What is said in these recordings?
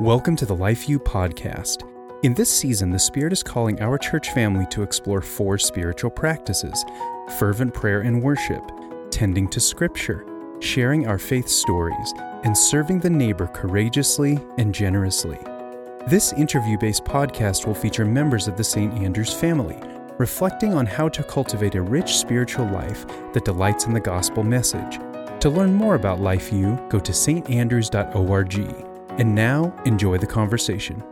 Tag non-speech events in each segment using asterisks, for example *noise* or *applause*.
Welcome to the LifeU podcast. In this season, the Spirit is calling our church family to explore four spiritual practices fervent prayer and worship, tending to Scripture, sharing our faith stories, and serving the neighbor courageously and generously. This interview based podcast will feature members of the St. Andrews family, reflecting on how to cultivate a rich spiritual life that delights in the gospel message. To learn more about Life LifeU, go to standrews.org. And now, enjoy the conversation.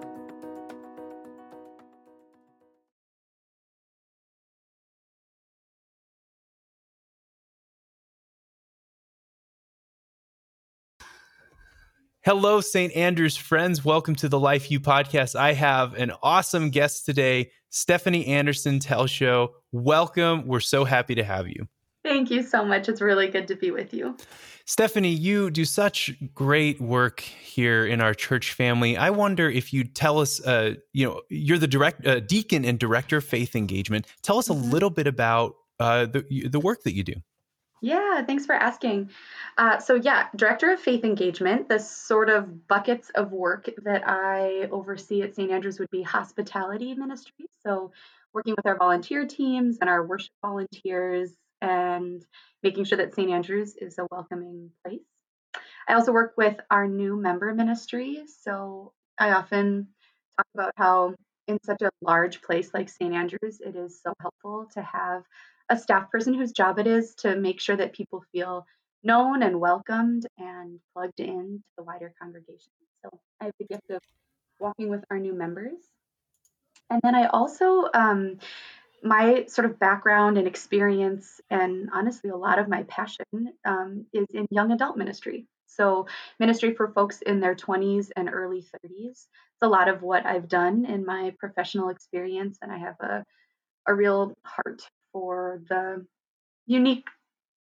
Hello, St. Andrews friends. Welcome to the LifeU podcast. I have an awesome guest today, Stephanie Anderson Telshow. Welcome. We're so happy to have you. Thank you so much. It's really good to be with you. Stephanie, you do such great work here in our church family. I wonder if you'd tell us, uh, you know, you're the direct uh, deacon and director of faith engagement. Tell us a mm-hmm. little bit about uh, the the work that you do. Yeah, thanks for asking. Uh, so, yeah, Director of Faith Engagement, the sort of buckets of work that I oversee at St. Andrews would be hospitality ministry. So, working with our volunteer teams and our worship volunteers and making sure that St. Andrews is a welcoming place. I also work with our new member ministry. So, I often talk about how in such a large place like St. Andrews, it is so helpful to have a staff person whose job it is to make sure that people feel known and welcomed and plugged in to the wider congregation. So I have the gift of walking with our new members. And then I also, um, my sort of background and experience, and honestly, a lot of my passion um, is in young adult ministry. So, ministry for folks in their 20s and early 30s. It's a lot of what I've done in my professional experience, and I have a, a real heart for the unique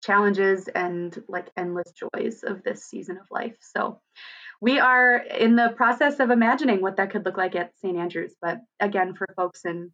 challenges and like endless joys of this season of life. So we are in the process of imagining what that could look like at St. Andrews, but again, for folks in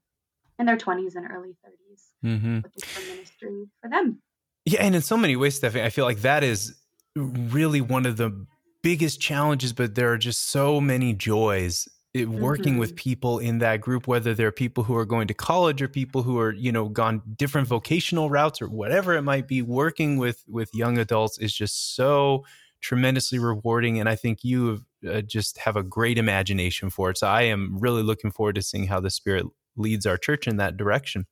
in their 20s and early 30s, mm-hmm. for ministry for them. Yeah, and in so many ways, Stephanie, I feel like that is really one of the biggest challenges, but there are just so many joys it, working mm-hmm. with people in that group whether they're people who are going to college or people who are you know gone different vocational routes or whatever it might be working with with young adults is just so tremendously rewarding and i think you uh, just have a great imagination for it so i am really looking forward to seeing how the spirit leads our church in that direction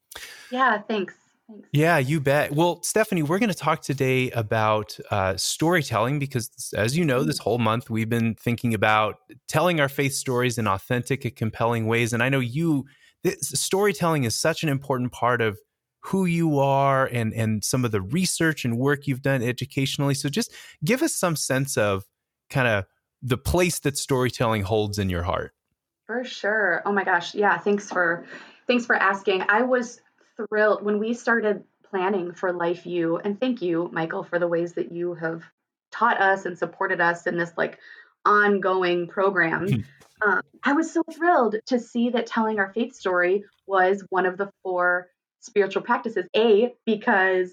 yeah thanks Thanks. Yeah, you bet. Well, Stephanie, we're going to talk today about uh, storytelling because, as you know, this mm-hmm. whole month we've been thinking about telling our faith stories in authentic and compelling ways. And I know you, this, storytelling is such an important part of who you are and and some of the research and work you've done educationally. So, just give us some sense of kind of the place that storytelling holds in your heart. For sure. Oh my gosh. Yeah. Thanks for thanks for asking. I was thrilled when we started planning for Life U, and thank you, Michael, for the ways that you have taught us and supported us in this like ongoing program. Hmm. um, I was so thrilled to see that telling our faith story was one of the four spiritual practices. A, because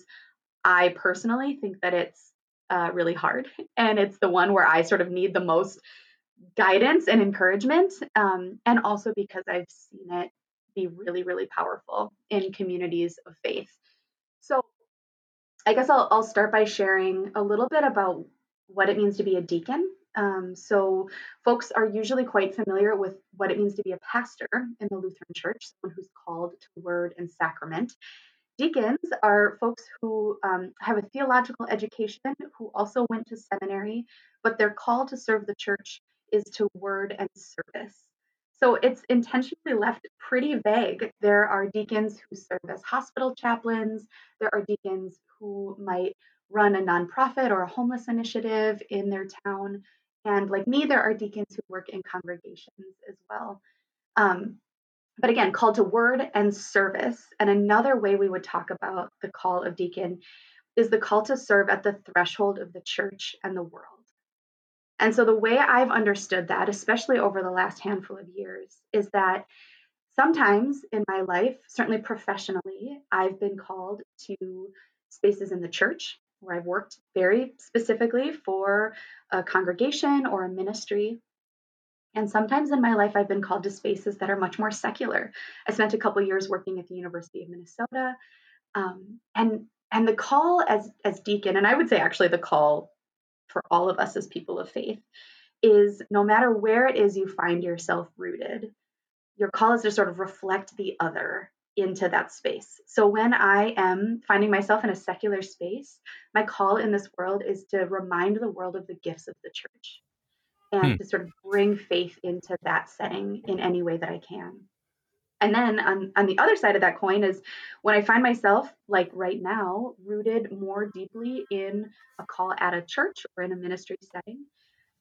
I personally think that it's uh, really hard, and it's the one where I sort of need the most guidance and encouragement, um, and also because I've seen it be really, really powerful in communities of faith. So I guess I'll, I'll start by sharing a little bit about what it means to be a deacon. Um, so, folks are usually quite familiar with what it means to be a pastor in the Lutheran Church, someone who's called to word and sacrament. Deacons are folks who um, have a theological education, who also went to seminary, but their call to serve the church is to word and service. So it's intentionally left pretty vague. There are deacons who serve as hospital chaplains, there are deacons who might run a nonprofit or a homeless initiative in their town. And like me, there are deacons who work in congregations as well. Um, but again, called to word and service. And another way we would talk about the call of deacon is the call to serve at the threshold of the church and the world. And so, the way I've understood that, especially over the last handful of years, is that sometimes in my life, certainly professionally, I've been called to spaces in the church where I've worked very specifically for a congregation or a ministry. And sometimes in my life, I've been called to spaces that are much more secular. I spent a couple years working at the University of Minnesota, um, and and the call as as deacon, and I would say actually the call for all of us as people of faith, is no matter where it is you find yourself rooted, your call is to sort of reflect the other into that space. So when I am finding myself in a secular space, my call in this world is to remind the world of the gifts of the church and hmm. to sort of bring faith into that setting in any way that I can. And then on, on the other side of that coin is when I find myself, like right now, rooted more deeply in a call at a church or in a ministry setting.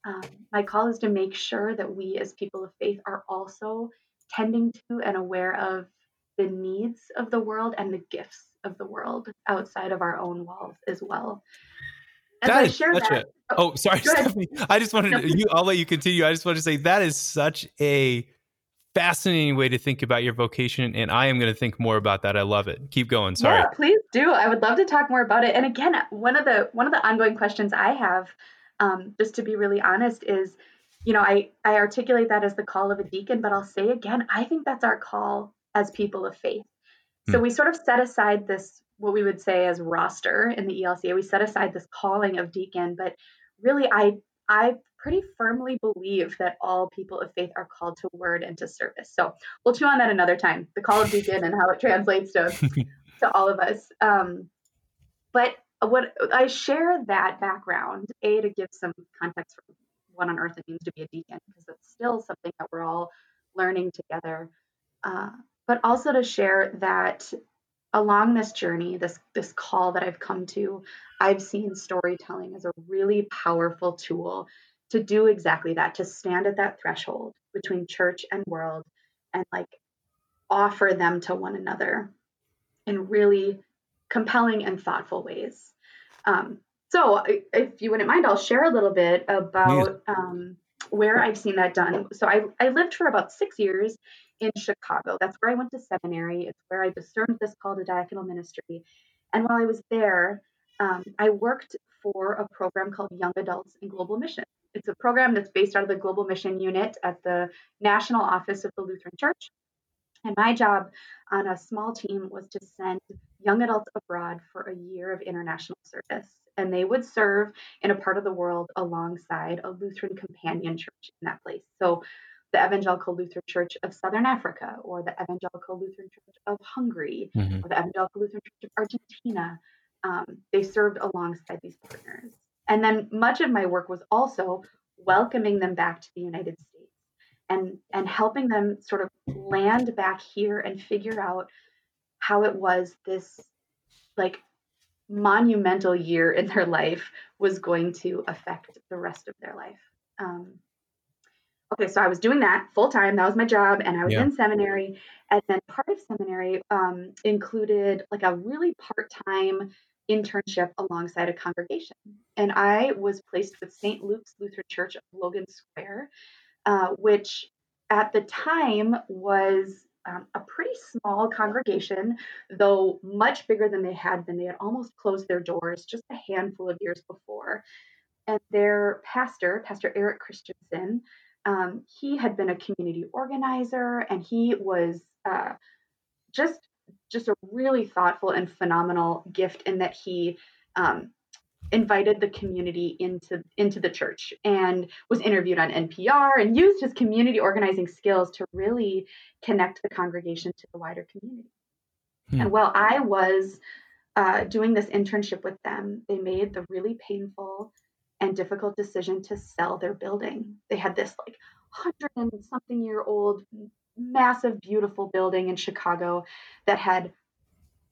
Um, my call is to make sure that we as people of faith are also tending to and aware of the needs of the world and the gifts of the world outside of our own walls as well. As that I is such that, a, oh, sorry, Stephanie. I just wanted to, you, I'll let you continue. I just want to say that is such a fascinating way to think about your vocation. And I am going to think more about that. I love it. Keep going. Sorry. Yeah, please do. I would love to talk more about it. And again, one of the, one of the ongoing questions I have, um, just to be really honest is, you know, I, I articulate that as the call of a deacon, but I'll say again, I think that's our call as people of faith. So hmm. we sort of set aside this, what we would say as roster in the ELCA, we set aside this calling of deacon, but really I I pretty firmly believe that all people of faith are called to word and to service. So we'll chew on that another time, the call of deacon and how it translates to *laughs* to all of us. Um, but what I share that background, A, to give some context for what on earth it means to be a deacon, because it's still something that we're all learning together. Uh, but also to share that along this journey, this this call that I've come to, I've seen storytelling as a really powerful tool to do exactly that, to stand at that threshold between church and world and like offer them to one another in really compelling and thoughtful ways. Um, so, if you wouldn't mind, I'll share a little bit about um, where I've seen that done. So, I, I lived for about six years in Chicago. That's where I went to seminary. It's where I discerned this call to diaconal ministry. And while I was there, um, I worked for a program called Young Adults in Global Mission. It's a program that's based out of the Global Mission Unit at the National Office of the Lutheran Church. And my job on a small team was to send young adults abroad for a year of international service. And they would serve in a part of the world alongside a Lutheran companion church in that place. So the Evangelical Lutheran Church of Southern Africa, or the Evangelical Lutheran Church of Hungary, mm-hmm. or the Evangelical Lutheran Church of Argentina. Um, they served alongside these partners. And then much of my work was also welcoming them back to the United States and, and helping them sort of land back here and figure out how it was this like monumental year in their life was going to affect the rest of their life. Um, okay, so I was doing that full time. That was my job, and I was yeah. in seminary. And then part of seminary um, included like a really part time internship alongside a congregation. And I was placed with St. Luke's Lutheran Church of Logan Square, uh, which at the time was um, a pretty small congregation, though much bigger than they had been. They had almost closed their doors just a handful of years before. And their pastor, Pastor Eric Christensen, um, he had been a community organizer and he was uh, just just a really thoughtful and phenomenal gift in that he um, invited the community into into the church and was interviewed on NPR and used his community organizing skills to really connect the congregation to the wider community. Hmm. And while I was uh, doing this internship with them, they made the really painful and difficult decision to sell their building. They had this like hundred and something year old, massive, beautiful building in Chicago that had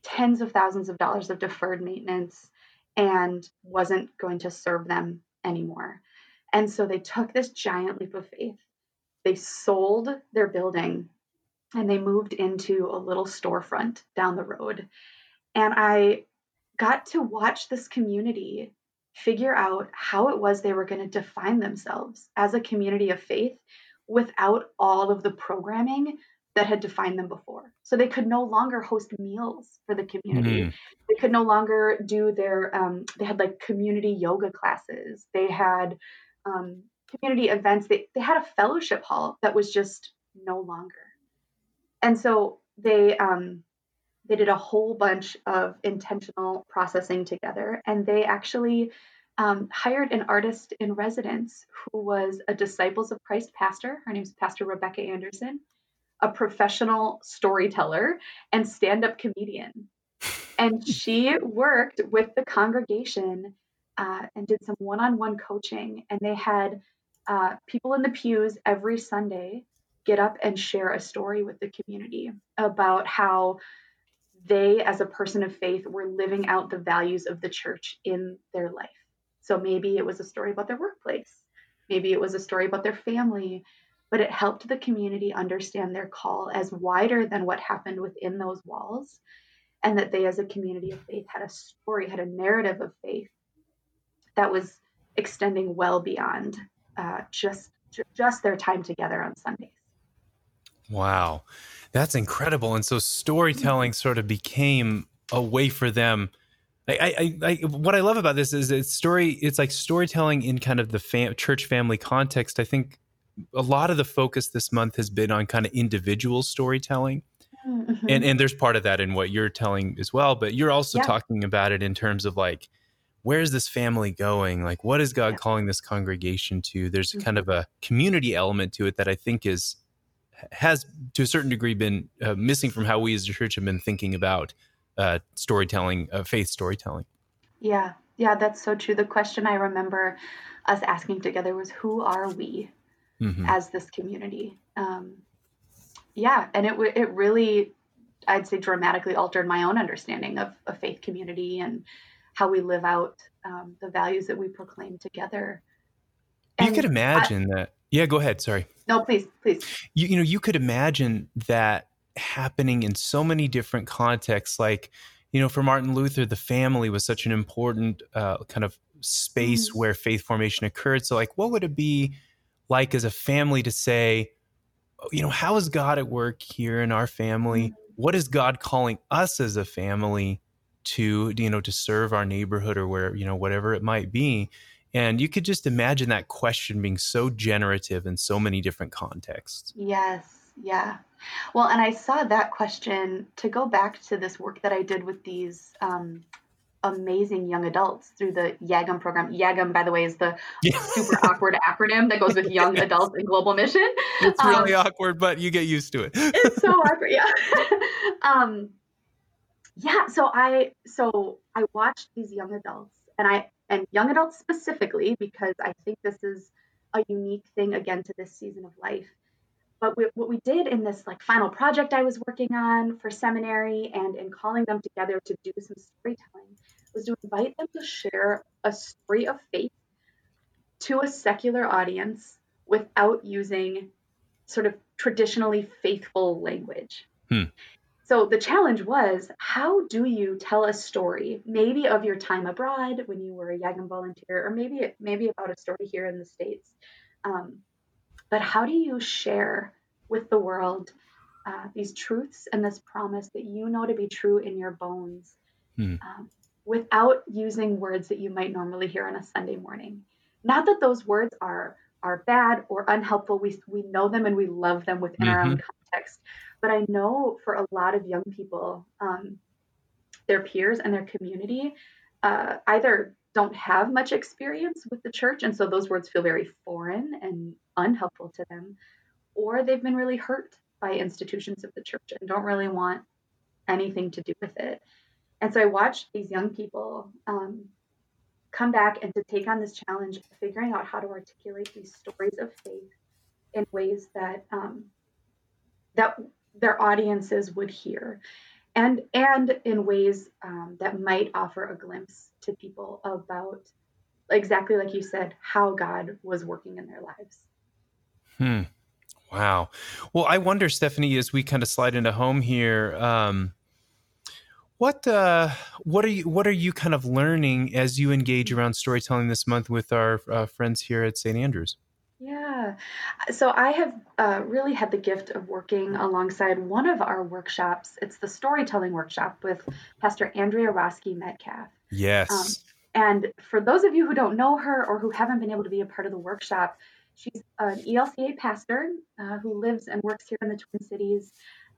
tens of thousands of dollars of deferred maintenance and wasn't going to serve them anymore. And so they took this giant leap of faith. They sold their building and they moved into a little storefront down the road. And I got to watch this community figure out how it was they were going to define themselves as a community of faith without all of the programming that had defined them before. So they could no longer host meals for the community. Mm. They could no longer do their, um, they had like community yoga classes. They had um, community events, they, they had a fellowship hall that was just no longer. And so they um, they did a whole bunch of intentional processing together, and they actually um, hired an artist in residence who was a Disciples of Christ pastor. Her name is Pastor Rebecca Anderson, a professional storyteller and stand up comedian. And *laughs* she worked with the congregation uh, and did some one on one coaching. And they had uh, people in the pews every Sunday get up and share a story with the community about how they, as a person of faith, were living out the values of the church in their life. So maybe it was a story about their workplace, maybe it was a story about their family, but it helped the community understand their call as wider than what happened within those walls. And that they, as a community of faith, had a story, had a narrative of faith that was extending well beyond uh, just just their time together on Sundays. Wow, that's incredible! And so storytelling sort of became a way for them. I, I, I, what I love about this is it's story. It's like storytelling in kind of the fam- church family context. I think a lot of the focus this month has been on kind of individual storytelling, mm-hmm. and and there's part of that in what you're telling as well. But you're also yeah. talking about it in terms of like where's this family going? Like, what is God yeah. calling this congregation to? There's mm-hmm. kind of a community element to it that I think is has to a certain degree been uh, missing from how we as a church have been thinking about uh, storytelling, uh, faith storytelling. Yeah, yeah, that's so true. The question I remember us asking together was, "Who are we mm-hmm. as this community?" Um, yeah, and it it really, I'd say, dramatically altered my own understanding of a faith community and how we live out um, the values that we proclaim together. And you could imagine I, that. Yeah, go ahead. Sorry. No, please, please. You, you know, you could imagine that happening in so many different contexts. Like, you know, for Martin Luther, the family was such an important uh, kind of space mm-hmm. where faith formation occurred. So, like, what would it be like as a family to say, oh, you know, how is God at work here in our family? Mm-hmm. What is God calling us as a family to you know to serve our neighborhood or where you know whatever it might be and you could just imagine that question being so generative in so many different contexts yes yeah well and i saw that question to go back to this work that i did with these um, amazing young adults through the YAGM program. YAGM, by the way, is the *laughs* super awkward acronym that goes with young yes. adults in global mission. It's really um, awkward, but you get used to it. *laughs* it's so awkward, yeah. *laughs* um, yeah so i so i watched these young adults and i and young adults specifically because i think this is a unique thing again to this season of life but we, what we did in this like final project i was working on for seminary and in calling them together to do some storytelling was to invite them to share a story of faith to a secular audience without using sort of traditionally faithful language hmm. So the challenge was how do you tell a story, maybe of your time abroad when you were a YAGM volunteer, or maybe maybe about a story here in the states. Um, but how do you share with the world uh, these truths and this promise that you know to be true in your bones, hmm. um, without using words that you might normally hear on a Sunday morning? Not that those words are are bad or unhelpful. We we know them and we love them within mm-hmm. our own mm-hmm. context but I know for a lot of young people, um, their peers and their community uh, either don't have much experience with the church, and so those words feel very foreign and unhelpful to them, or they've been really hurt by institutions of the church and don't really want anything to do with it. And so I watched these young people um, come back and to take on this challenge of figuring out how to articulate these stories of faith in ways that um, that their audiences would hear and and in ways um, that might offer a glimpse to people about exactly like you said how god was working in their lives. Hmm. Wow. Well i wonder stephanie as we kind of slide into home here um, what uh, what are you what are you kind of learning as you engage around storytelling this month with our uh, friends here at st andrews yeah. So I have uh, really had the gift of working alongside one of our workshops. It's the storytelling workshop with Pastor Andrea Roski Metcalf. Yes. Um, and for those of you who don't know her or who haven't been able to be a part of the workshop, She's an ELCA pastor uh, who lives and works here in the Twin Cities.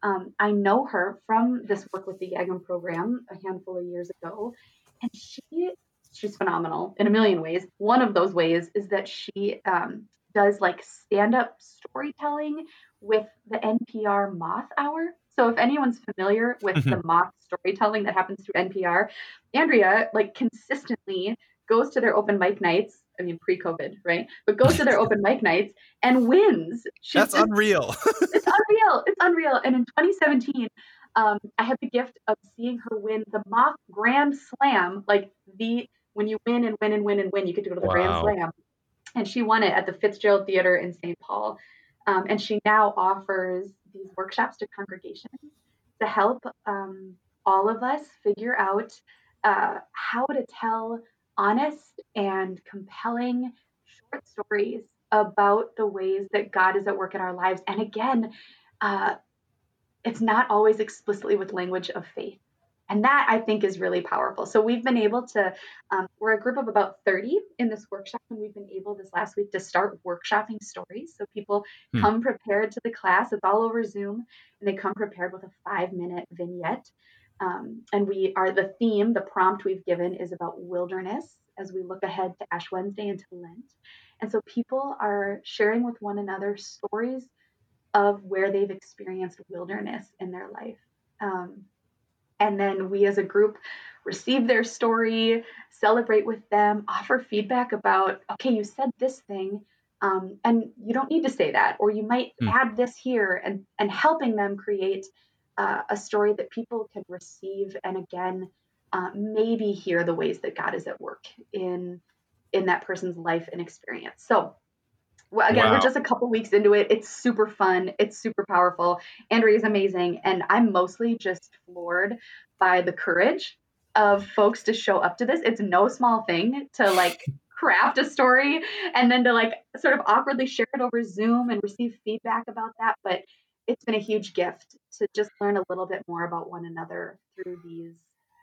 Um, I know her from this work with the YAGM program a handful of years ago, and she she's phenomenal in a million ways. One of those ways is that she um, does like stand up storytelling with the NPR Moth Hour. So if anyone's familiar with mm-hmm. the moth storytelling that happens through NPR, Andrea like consistently goes to their open mic nights. I mean, pre-COVID, right? But goes to their open mic nights and wins. She's That's just, unreal. it's unreal. It's unreal. And in 2017, um, I had the gift of seeing her win the Moth Grand Slam, like the when you win and win and win and win, you get to go to the wow. Grand Slam. And she won it at the Fitzgerald Theater in St. Paul. Um, and she now offers these workshops to congregations to help um, all of us figure out uh, how to tell honest and compelling short stories about the ways that God is at work in our lives. And again, uh, it's not always explicitly with language of faith. And that I think is really powerful. So we've been able to, um, we're a group of about 30 in this workshop, and we've been able this last week to start workshopping stories. So people hmm. come prepared to the class. It's all over Zoom, and they come prepared with a five minute vignette. Um, and we are the theme, the prompt we've given is about wilderness as we look ahead to Ash Wednesday into Lent. And so people are sharing with one another stories of where they've experienced wilderness in their life. Um, and then we as a group receive their story, celebrate with them, offer feedback about, okay, you said this thing. Um, and you don't need to say that, or you might mm. add this here, and and helping them create uh, a story that people can receive and again uh, maybe hear the ways that God is at work in in that person's life and experience. So well, again, wow. we're just a couple weeks into it. It's super fun. It's super powerful. Andrea is amazing, and I'm mostly just floored by the courage of folks to show up to this. It's no small thing to like *laughs* craft a story and then to like sort of awkwardly share it over Zoom and receive feedback about that. But it's been a huge gift to just learn a little bit more about one another through these,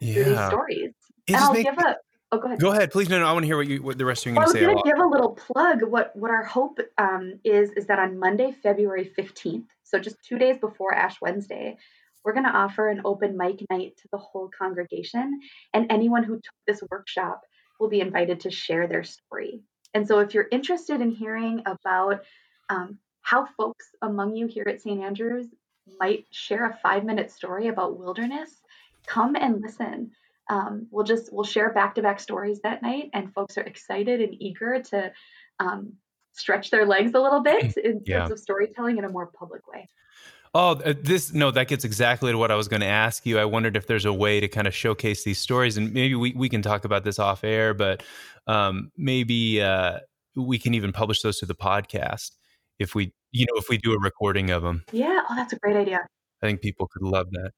yeah. through these stories. It and I'll make, give a Oh, go ahead. Go ahead, please. No, no, I want to hear what you what the rest of you are going to say. I was going to give a little plug. What what our hope um, is is that on Monday, February fifteenth, so just two days before Ash Wednesday, we're going to offer an open mic night to the whole congregation, and anyone who took this workshop will be invited to share their story. And so, if you're interested in hearing about um, how folks among you here at St. Andrews might share a five minute story about wilderness, come and listen um, we'll just we'll share back-to-back stories that night and folks are excited and eager to um, stretch their legs a little bit in yeah. terms of storytelling in a more public way Oh, uh, this no, that gets exactly to what I was going to ask you. I wondered if there's a way to kind of showcase these stories, and maybe we, we can talk about this off air, but um, maybe uh, we can even publish those to the podcast if we, you know, if we do a recording of them. Yeah, oh, that's a great idea. I think people could love that.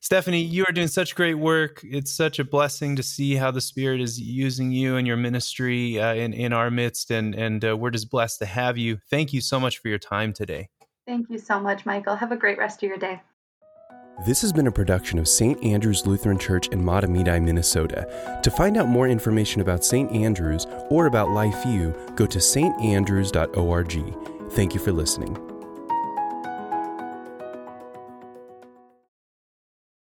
Stephanie, you are doing such great work. It's such a blessing to see how the Spirit is using you and your ministry uh, in in our midst, and and uh, we're just blessed to have you. Thank you so much for your time today. Thank you so much, Michael. Have a great rest of your day. This has been a production of St. Andrew's Lutheran Church in Mahtomedi, Minnesota. To find out more information about St. Andrews or about LifeU, go to standrews.org. Thank you for listening.